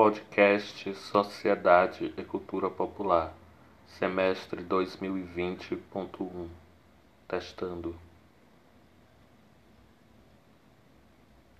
Podcast Sociedade e Cultura Popular, semestre dois mil e vinte ponto um, testando.